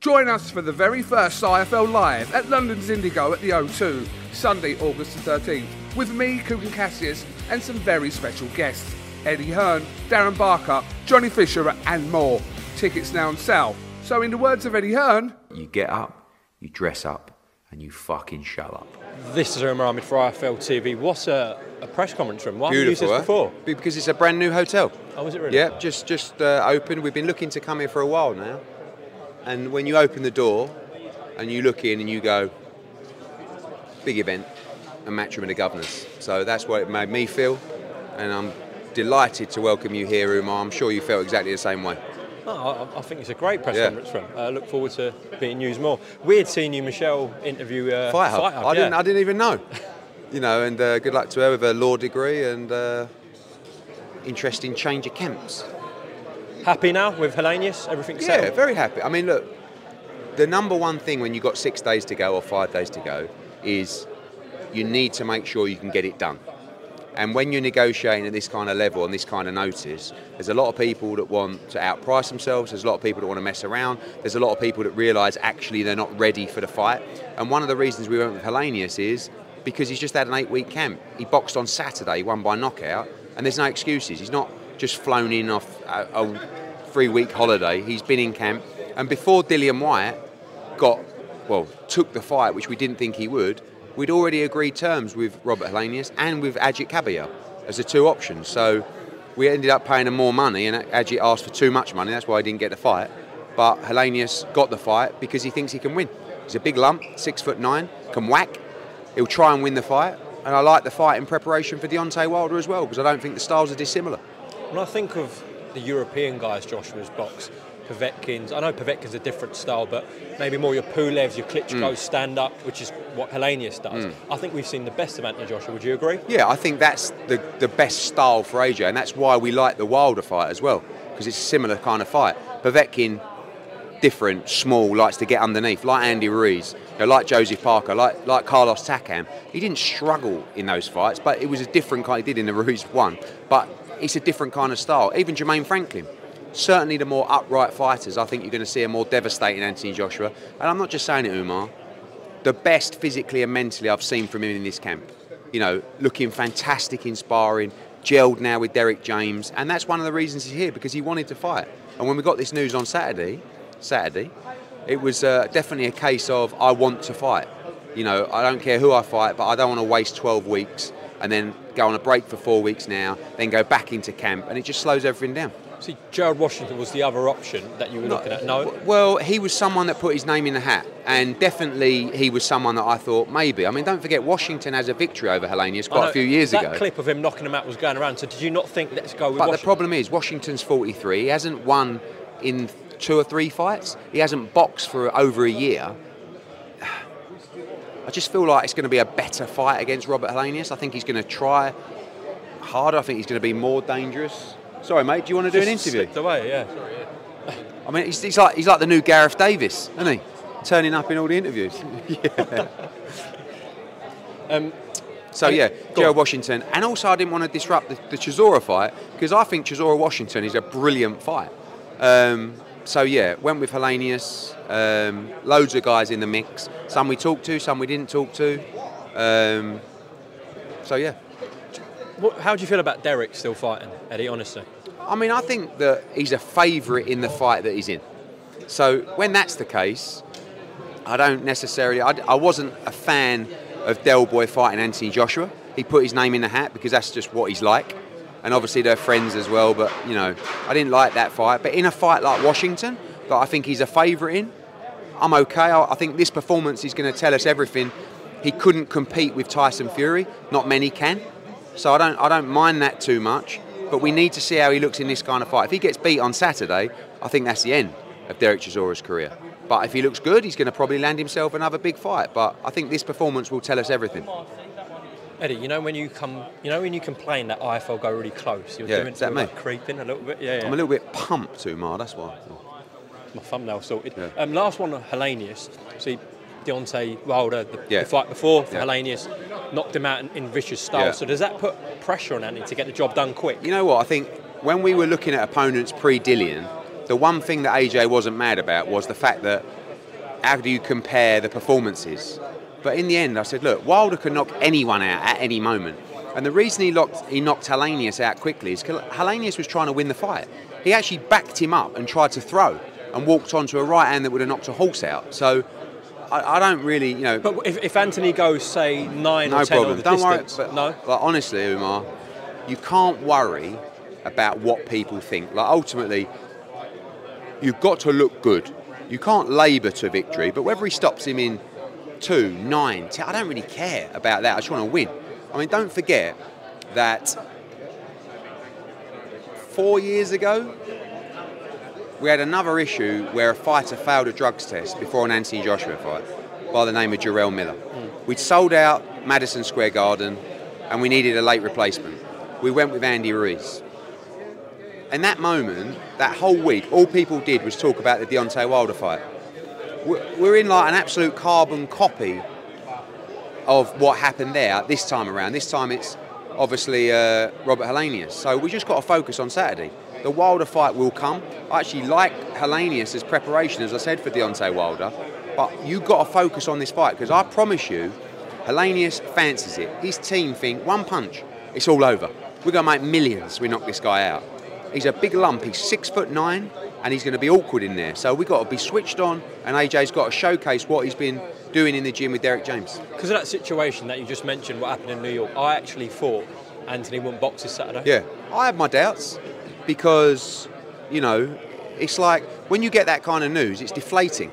Join us for the very first IFL Live at London's Indigo at the O2, Sunday, August the 13th, with me, Kugan Cassius, and some very special guests Eddie Hearn, Darren Barker, Johnny Fisher, and more. Tickets now on sale. So, in the words of Eddie Hearn, You get up, you dress up, and you fucking shut up. This is Umar Ahmed for IFL TV. What a, a press conference room. Why haven't you used this eh? before? Because it's a brand new hotel. Oh, is it really? Yeah, just just uh, opened. We've been looking to come here for a while now. And when you open the door and you look in and you go, big event, a matchroom of the governors. So that's what it made me feel. And I'm delighted to welcome you here, Umar. I'm sure you felt exactly the same way. Oh, I, I think it's a great press Yeah. conference room. I look forward to being used more. We had seen you, Michelle, interview uh, Hub. Hub, I, didn't. I didn't even know. You know, and uh, good luck to her with her law degree and uh, interesting change of camps. Happy now with Helenius? Everything's Yeah, settled? very happy. I mean, look, the number one thing when you've got six days to go or five days to go is you need to make sure you can get it done. And when you're negotiating at this kind of level and this kind of notice, there's a lot of people that want to outprice themselves. There's a lot of people that want to mess around. There's a lot of people that realise actually they're not ready for the fight. And one of the reasons we went with Helenius is because he's just had an eight-week camp. He boxed on Saturday, won by knockout, and there's no excuses. He's not just flown in off a, a three-week holiday. He's been in camp. And before Dillian Whyte got, well, took the fight, which we didn't think he would, we'd already agreed terms with Robert Helenius and with Agit Kabayel as the two options. So we ended up paying him more money, and Ajit asked for too much money. That's why he didn't get the fight. But Helenius got the fight because he thinks he can win. He's a big lump, six foot nine, can whack. He'll try and win the fight. And I like the fight in preparation for Deontay Wilder as well because I don't think the styles are dissimilar. When I think of the European guys Joshua's box, Povetkin's, I know Povetkin's a different style, but maybe more your Pulevs, your Klitschko's mm. stand up, which is what Helenius does. Mm. I think we've seen the best of Anthony Joshua. Would you agree? Yeah, I think that's the, the best style for AJ, and that's why we like the Wilder fight as well, because it's a similar kind of fight. Povetkin, different, small, likes to get underneath, like Andy Ruiz, you know, like Joseph Parker, like, like Carlos Takam. He didn't struggle in those fights, but it was a different kind. He did in the Ruiz one, but it's a different kind of style. Even Jermaine Franklin. Certainly, the more upright fighters, I think you're going to see a more devastating Anthony Joshua. And I'm not just saying it, Umar the best physically and mentally I've seen from him in this camp. You know, looking fantastic in sparring, gelled now with Derrick James, and that's one of the reasons he's here because he wanted to fight. And when we got this news on Saturday, Saturday, it was uh, definitely a case of I want to fight. You know, I don't care who I fight, but I don't want to waste 12 weeks and then go on a break for four weeks now, then go back into camp, and it just slows everything down. See, Gerald Washington was the other option that you were looking at. No, Well, he was someone that put his name in the hat, and definitely he was someone that I thought maybe. I mean, don't forget, Washington has a victory over Helenius quite know a few years that ago. clip of him knocking him out was going around. So did you not think let's go with But the problem is, Washington's 43. He hasn't won in two or three fights. He hasn't boxed for over a year. I just feel like it's going to be a better fight against Robert Helenius. I think he's going to try harder. I think he's going to be more dangerous. Sorry, mate. Do you want to do an interview? slipped away, yeah. I mean, he's, he's like he's like the new Gareth Davies, isn't he? Turning up in all the interviews. yeah. Um, So yeah, Joe on. Washington, and also I didn't want to disrupt the, the Chisora fight because I think Chisora Washington is a brilliant fight. Um, so yeah, went with Helenius. Um, loads of guys in the mix. Some we talked to, some we didn't talk to. Um, so yeah, what, how do you feel about Derek still fighting, Eddie? Honestly, I mean I think that he's a favourite in the fight that he's in. So when that's the case, I don't necessarily. I, I wasn't a fan of Del Boy fighting Anthony Joshua. He put his name in the hat because that's just what he's like, and obviously they're friends as well. But you know, I didn't like that fight. But in a fight like Washington, that I think he's a favourite in, I'm okay. I, I think this performance is going to tell us everything. He couldn't compete with Tyson Fury. Not many can. So I don't. I don't mind that too much. But we need to see how he looks in this kind of fight. If he gets beat on Saturday, I think that's the end of Dereck Chisora's career. But if he looks good, he's going to probably land himself another big fight. But I think this performance will tell us everything. Eddie, you know when you come, you know when you complain that IFL go really close, you're Yeah, doing is that me? like creeping a little bit. Yeah, yeah. I'm a little bit pumped too, Mar. That's why. my thumbnail sorted. Yeah. Um, last one, Helenius. See, Deontay Wilder, the, Yeah. the fight before for Yeah. Helenius, knocked him out in, in vicious style. So does that put pressure on Anthony to get the job done quick? You know what? I think when we were looking at opponents pre-Dillian, the one thing that AJ wasn't mad about was the fact that how do you compare the performances? But in the end, I said, look, Wilder can knock anyone out at any moment. And the reason he, locked, he knocked Helenius out quickly is because Helenius was trying to win the fight. He actually backed him up and tried to throw and walked onto a right hand that would have knocked a horse out. So I, I don't really, you know. But if, if Anthony goes, say, nine No or ten problem. the Don't worry. distance, But, no? But honestly, Umar, you can't worry about what people think. Like ultimately, you've got to look good. You can't labour to victory. But whether he stops him in two, nine, ten, I don't really care about that. I just want to win. I mean, don't forget that four years ago, we had another issue where a fighter failed a drugs test before an Anthony Joshua fight by the name of Jarrell Miller. Hmm. We'd sold out Madison Square Garden and we needed a late replacement. We went with Andy Ruiz. In that moment, that whole week, all people did was talk about the Deontay Wilder fight. We're in like an absolute carbon copy of what happened there this time around. This time it's obviously uh, Robert Helenius. So we just got to focus on Saturday. The Wilder fight will come. I actually like Helenius as preparation, as I said, for Deontay Wilder. But you've got to focus on this fight because I promise you, Helenius fancies it. His team think one punch, it's all over. We're going to make millions. We knock this guy out. He's a big lump. He's six foot nine, and he's going to be awkward in there. So we've got to be switched on, and AJ's got to showcase what he's been doing in the gym with Derrick James. Because of that situation that you just mentioned, what happened in New York, I actually thought Anthony wouldn't box this Saturday. Yeah, I have my doubts because, you know, it's like when you get that kind of news, it's deflating.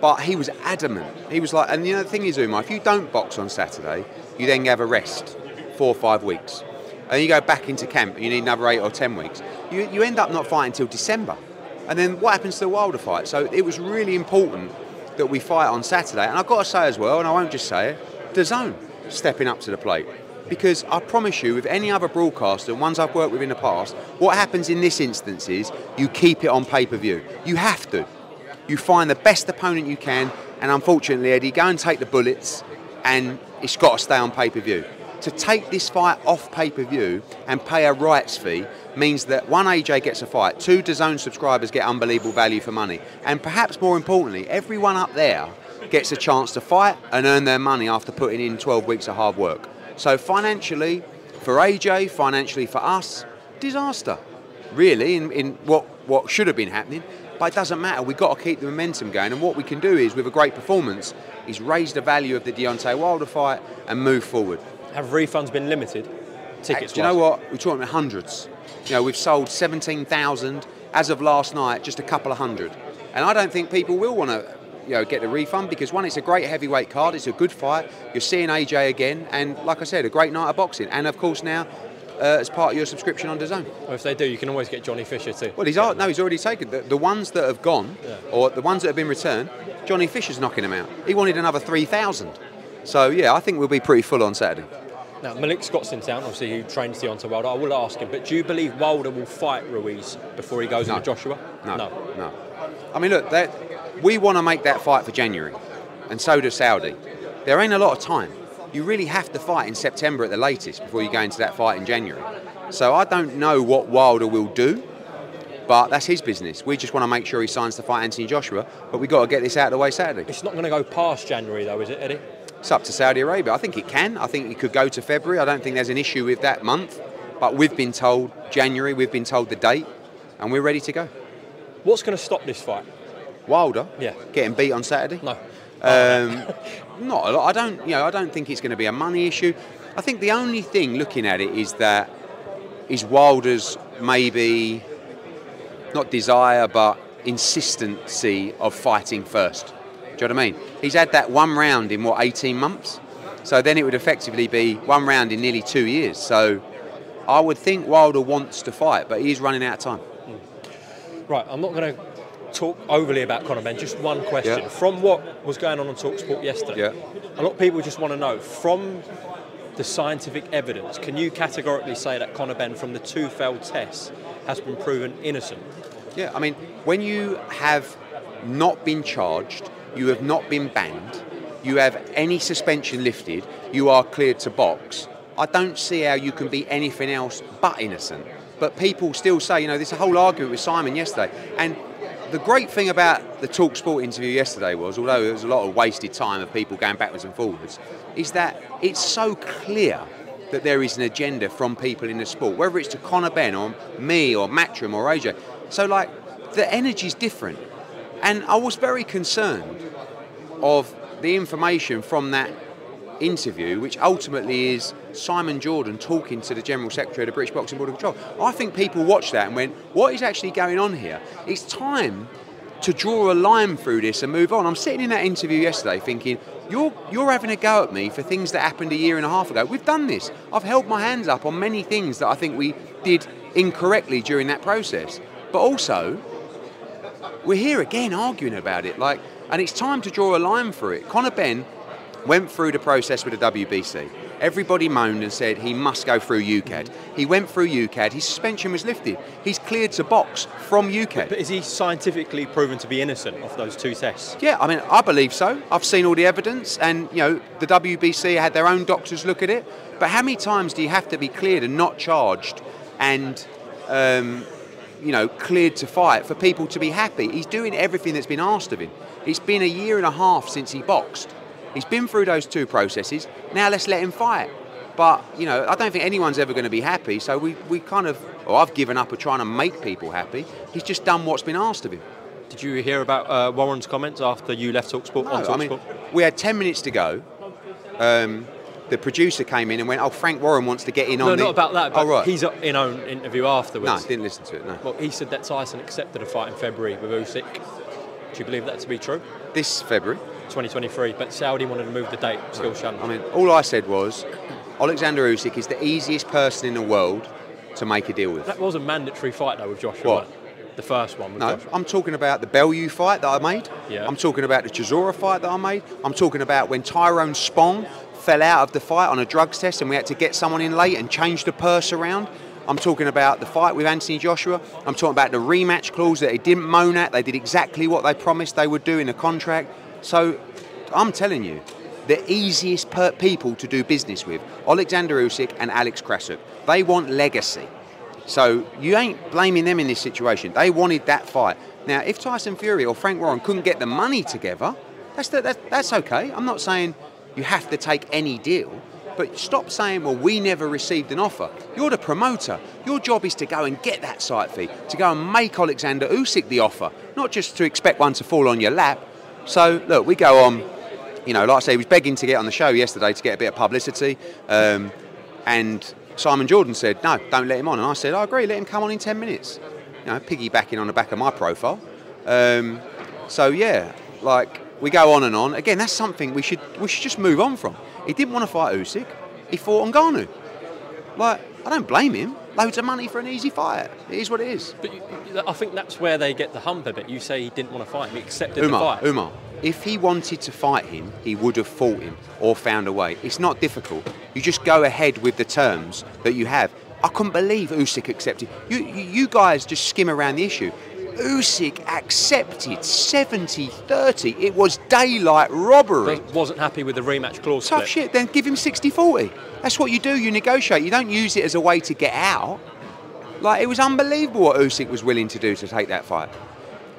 But he was adamant. He was like, and you know, the thing is, Umar, if you don't box on Saturday, you then have a rest, four or five weeks. And you go back into camp and you need another eight or ten weeks. You, you end up not fighting until December. And then what happens to the Wilder fight? So it was really important that we fight on Saturday. And I've got to say as well, and I won't just say it, DAZN stepping up to the plate. Because I promise you, with any other broadcaster, ones I've worked with in the past, what happens in this instance is you keep it on pay per view. You have to. You find the best opponent you can, and unfortunately, Eddie, go and take the bullets, and it's got to stay on pay per view. To take this fight off pay per view and pay a rights fee means that one, AJ gets a fight, two, DAZN subscribers get unbelievable value for money, and perhaps more importantly, everyone up there gets a chance to fight and earn their money after putting in 12 weeks of hard work. So financially, for AJ, financially for us, disaster, really, in, in what, what should have been happening. But it doesn't matter. We've got to keep the momentum going. And what we can do is, with a great performance, is raise the value of the Deontay Wilder fight and move forward. Have refunds been limited? Tickets. Do you know what? We're talking about hundreds. You know, we've sold 17,000 as of last night, just a couple of hundred. And I don't think people will want to, you know, get the refund because one, it's a great heavyweight card. It's a good fight. You're seeing AJ again, and like I said, a great night of boxing. And of course now, uh, as part of your subscription on DAZN. Or if they do, you can always get Johnny Fisher too. Well, he's al- no, he's already taken the, the ones that have gone, or the ones that have been returned. Johnny Fisher's knocking them out. He wanted another three thousand. So yeah, I think we'll be pretty full on Saturday. Now, Malik Scott's in town, obviously, who trains the Deontay Wilder. I will ask him, but do you believe Wilder will fight Ruiz before he goes No. into Joshua? No, no. No. I mean, look, that we want to make that fight for January, and so does Saudi. There ain't a lot of time. You really have to fight in September at the latest before you go into that fight in January. So I don't know what Wilder will do, but that's his business. We just want to make sure he signs to fight Anthony Joshua, but we've got to get this out of the way Saturday. It's not going to go past January, though, is it, Eddie? It's up to Saudi Arabia. I think it can. I think it could go to February. I don't think there's an issue with that month, but we've been told January. We've been told the date, and we're ready to go. What's going to stop this fight? Wilder, Yeah. getting beat on Saturday. No. Um, not a lot. I don't. You know, I don't think it's going to be a money issue. I think the only thing looking at it is that is Wilder's maybe not desire but insistency of fighting first. Do you know what I mean? He's had that one round in what 18 months, so then it would effectively be one round in nearly two years. So I would think Wilder wants to fight, but he's running out of time. Hmm. Right, I'm not going to talk overly about Conor Benn. Just one question. Yeah. From what was going on on Talksport yesterday, Yeah. a lot of people just want to know from the scientific evidence, can you categorically say that Conor Benn, from the two failed tests, has been proven innocent? Yeah, I mean, when you have not been charged, you have not been banned, you have any suspension lifted, you are cleared to box. I don't see how you can be anything else but innocent. But people still say, you know, there's a whole argument with Simon yesterday. And the great thing about the Talk Sport interview yesterday was, although there was a lot of wasted time of people going backwards and forwards, is that it's so clear that there is an agenda from people in the sport, whether it's to Conor Benn or me or Matchroom or AJ. So, like, the energy's different. And I was very concerned of the information from that interview, which ultimately is Simon Jordan talking to the General Secretary of the British Boxing Board of Control. I think people watched that and went, what is actually going on here? It's time to draw a line through this and move on. I'm sitting in that interview yesterday thinking, you're, you're having a go at me for things that happened a year and a half ago. We've done this. I've held my hands up on many things that I think we did incorrectly during that process. But also, we're here again arguing about it. Like, and it's time to draw a line for it. Conor Benn went through the process with the WBC. Everybody moaned and said he must go through UKAD. He went through UKAD. His suspension was lifted. He's cleared to box from UKAD. But is he scientifically proven to be innocent of those two tests? Yeah, I mean, I believe so. I've seen all the evidence, and you know, the WBC had their own doctors look at it. But how many times do you have to be cleared and not charged, and um, you know, cleared to fight for people to be happy? He's doing everything that's been asked of him. It's been a year and a half since he boxed. He's been through those two processes. Now let's let him fight. But you know, I don't think anyone's ever going to be happy. So we, we kind of, or I've given up on trying to make people happy. He's just done what's been asked of him. Did you hear about uh, Warren's comments after you left Talksport on No, Talksport? I mean, we had 10 minutes to go. Um, the producer came in and went, "Oh, Frank Warren wants to get in no, on the." not about that. Oh, but oh, right. He's in own interview afterwards. no, didn't listen to it. No. Well, he said that Tyson accepted a fight in February with Usyk. Do you believe that to be true? This February. 2023, but Saudi wanted to move the date. Still. I mean, all I said was, Alexander Usyk is the easiest person in the world to make a deal with. that was a mandatory fight though with Joshua. What? The first one with No, Joshua. I'm talking about the Bellew fight that I made. Yeah. I'm talking about the Chisora fight that I made. I'm talking about when Tyrone Spong fell out of the fight on a drugs test and we had to get someone in late and change the purse around. I'm talking about the fight with Anthony Joshua. I'm talking about the rematch clause that they didn't moan at. They did exactly what they promised they would do in the contract. So I'm telling you, the easiest people to do business with, Alexander Usyk and Alex Krassyuk. They want legacy. So you ain't blaming them in this situation. They wanted that fight. Now, if Tyson Fury or Frank Warren couldn't get the money together, that's, the, that, that's okay. I'm not saying you have to take any deal, but stop saying, well, we never received an offer. You're the promoter. Your job is to go and get that site fee, to go and make Alexander Usyk the offer, not just to expect one to fall on your lap. So, look, we go on, you know, like I say, he was begging to get on the show yesterday to get a bit of publicity. Um, and Simon Jordan said, no, don't let him on. And I said, I agree, let him come on in 10 minutes. You know, piggybacking on the back of my profile. Um, so, yeah, like, we go on and on. Again, that's something we should, we should just move on from. He didn't want to fight Usyk. He fought Ngannou. Like, I don't blame him. loads of money for an easy fight. It is what it is. But you, I think that's where they get the hump a bit. You say he didn't want to fight him, he accepted Umar, the fight. Umar, if he wanted to fight him, he would have fought him or found a way. It's not difficult. You just go ahead with the terms that you have. I couldn't believe Usyk accepted. You, you guys just skim around the issue. Usyk accepted 70-30. It was daylight robbery. But wasn't happy with the rematch clause Tough split. shit, then give him 60-40. That's what you do, you negotiate. You don't use it as a way to get out. Like, it was unbelievable what Usyk was willing to do to take that fight.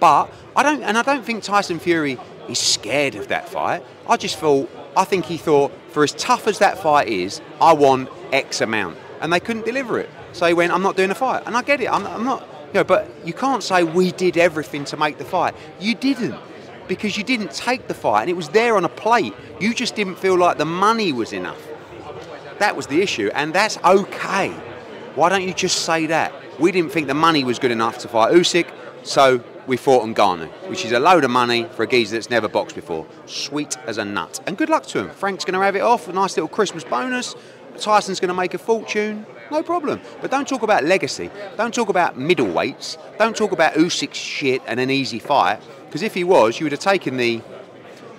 But I don't, and I don't think Tyson Fury is scared of that fight. I just thought, I think he thought, for as tough as that fight is, I want X amount, and they couldn't deliver it. So he went, I'm not doing a fight, and I get it. I'm, I'm not, know, but you can't say we did everything to make the fight. You didn't, because you didn't take the fight, and it was there on a plate. You just didn't feel like the money was enough. That was the issue, and that's okay. Why don't you just say that? We didn't think the money was good enough to fight Usyk, so we fought Ngannou, which is a load of money for a geezer that's never boxed before. Sweet as a nut. And good luck to him. Frank's going to have it off, a nice little Christmas bonus. Tyson's going to make a fortune. No problem. But don't talk about legacy. Don't talk about middleweights. Don't talk about Usyk's shit and an easy fight. Because if he was, you would have taken the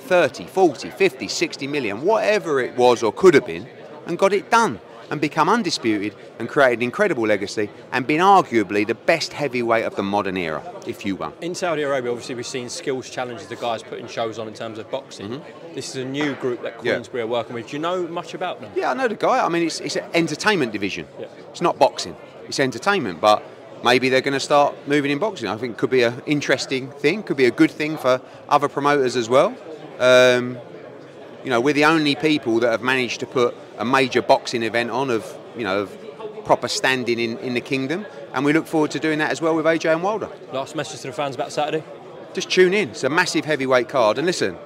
30, 40, 50, 60 million, whatever it was or could have been, and got it done and become undisputed and created an incredible legacy and been arguably the best heavyweight of the modern era, if you will. In Saudi Arabia, obviously, we've seen skills challenges the guys putting shows on in terms of boxing. This is a new group that Mm-hmm. Yeah. Queensberry are working with. Do you know much about them? Yeah, I know the guy. I mean, it's, it's an entertainment division. Yeah. It's not boxing. It's entertainment, but maybe they're going to start moving in boxing. I think it could be an interesting thing. Could be a good thing for other promoters as well. Um, you know, we're the only people that have managed to put a major boxing event on of, you know, of proper standing in, in the kingdom, and we look forward to doing that as well with AJ and Wilder. Last message to the fans about Saturday? Just tune in. It's a massive heavyweight card. And listen,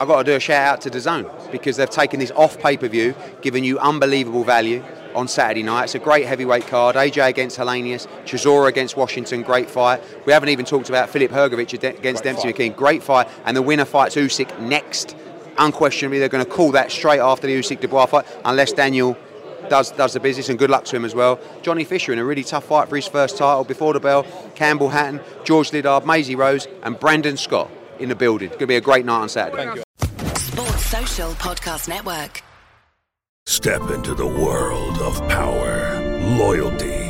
I've got to do a shout out to DAZN because they've taken this off pay per view, giving you unbelievable value on Saturday night. It's a great heavyweight card. AJ against Helenius, Chisora against Washington, great fight. We haven't even talked about Filip Hrgovic against Great Demsey fight. McKean, great fight. And the winner fights Usyk next. Unquestionably, they're going to call that straight after the Usyk Dubois fight, unless Daniel does does the business, and good luck to him as well. Johnny Fisher in a really tough fight for his first title before the bell. Campbell Hatton, George Liddard, Maisie Rose, and Brandon Scott in the building. It's going to be a great night on Saturday. Thank you. Sports Social Podcast Network. Step into the world of power, loyalty,